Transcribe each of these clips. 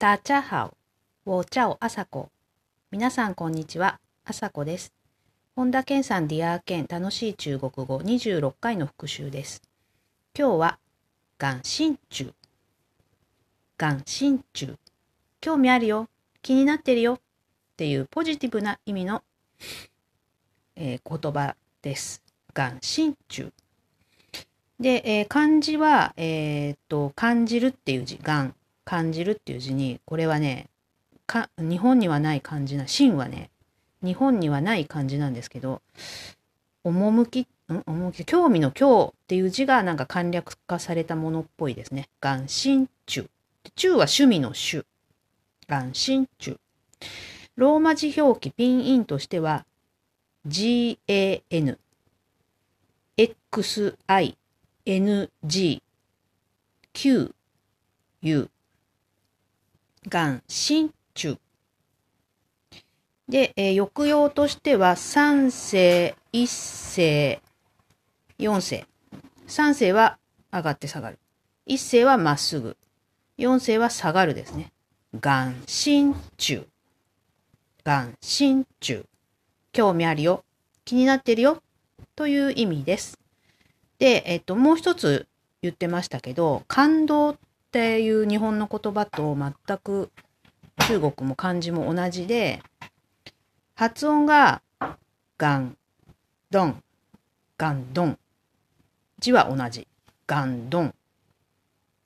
大家好，我叫朝子。皆さんこんにちは、朝子です。本田健さんディアー健楽しい中国語26回の復習です。今日は、眼心中。眼心中。興味あるよ。気になってるよ。っていうポジティブな意味の、えー言葉です。眼心中。で、えー漢字は、えーっと、感じるっていう字、眼、感じるっていう字に、これはね、か日本にはない漢字な、心はね、日本にはない漢字なんですけど、趣、ん？趣、興味の興っていう字がなんか簡略化されたものっぽいですね。眼心中。中は趣味の趣。眼心中。ローマ字表記ピンインとしては、GAN XING QU、Q、U、眼心中。で、えー抑揚としては、三世、一世、四世。三世は上がって下がる。一世はまっすぐ。四世は下がるですね。眼心中。眼心中。興味あるよ。気になってるよ。という意味です。で、えっと、もう一つ言ってましたけど、感動っていう日本の言葉と全く中国も漢字も同じで、発音がガン、ドン、ガンドン。字は同じ。ガンドン。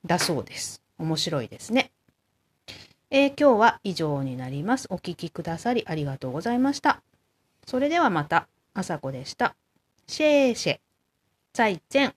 だそうです。面白いですね。えー今日は以上になります。お聞きくださりありがとうございました。それではまた、あさこでした。シェーシェ。再见。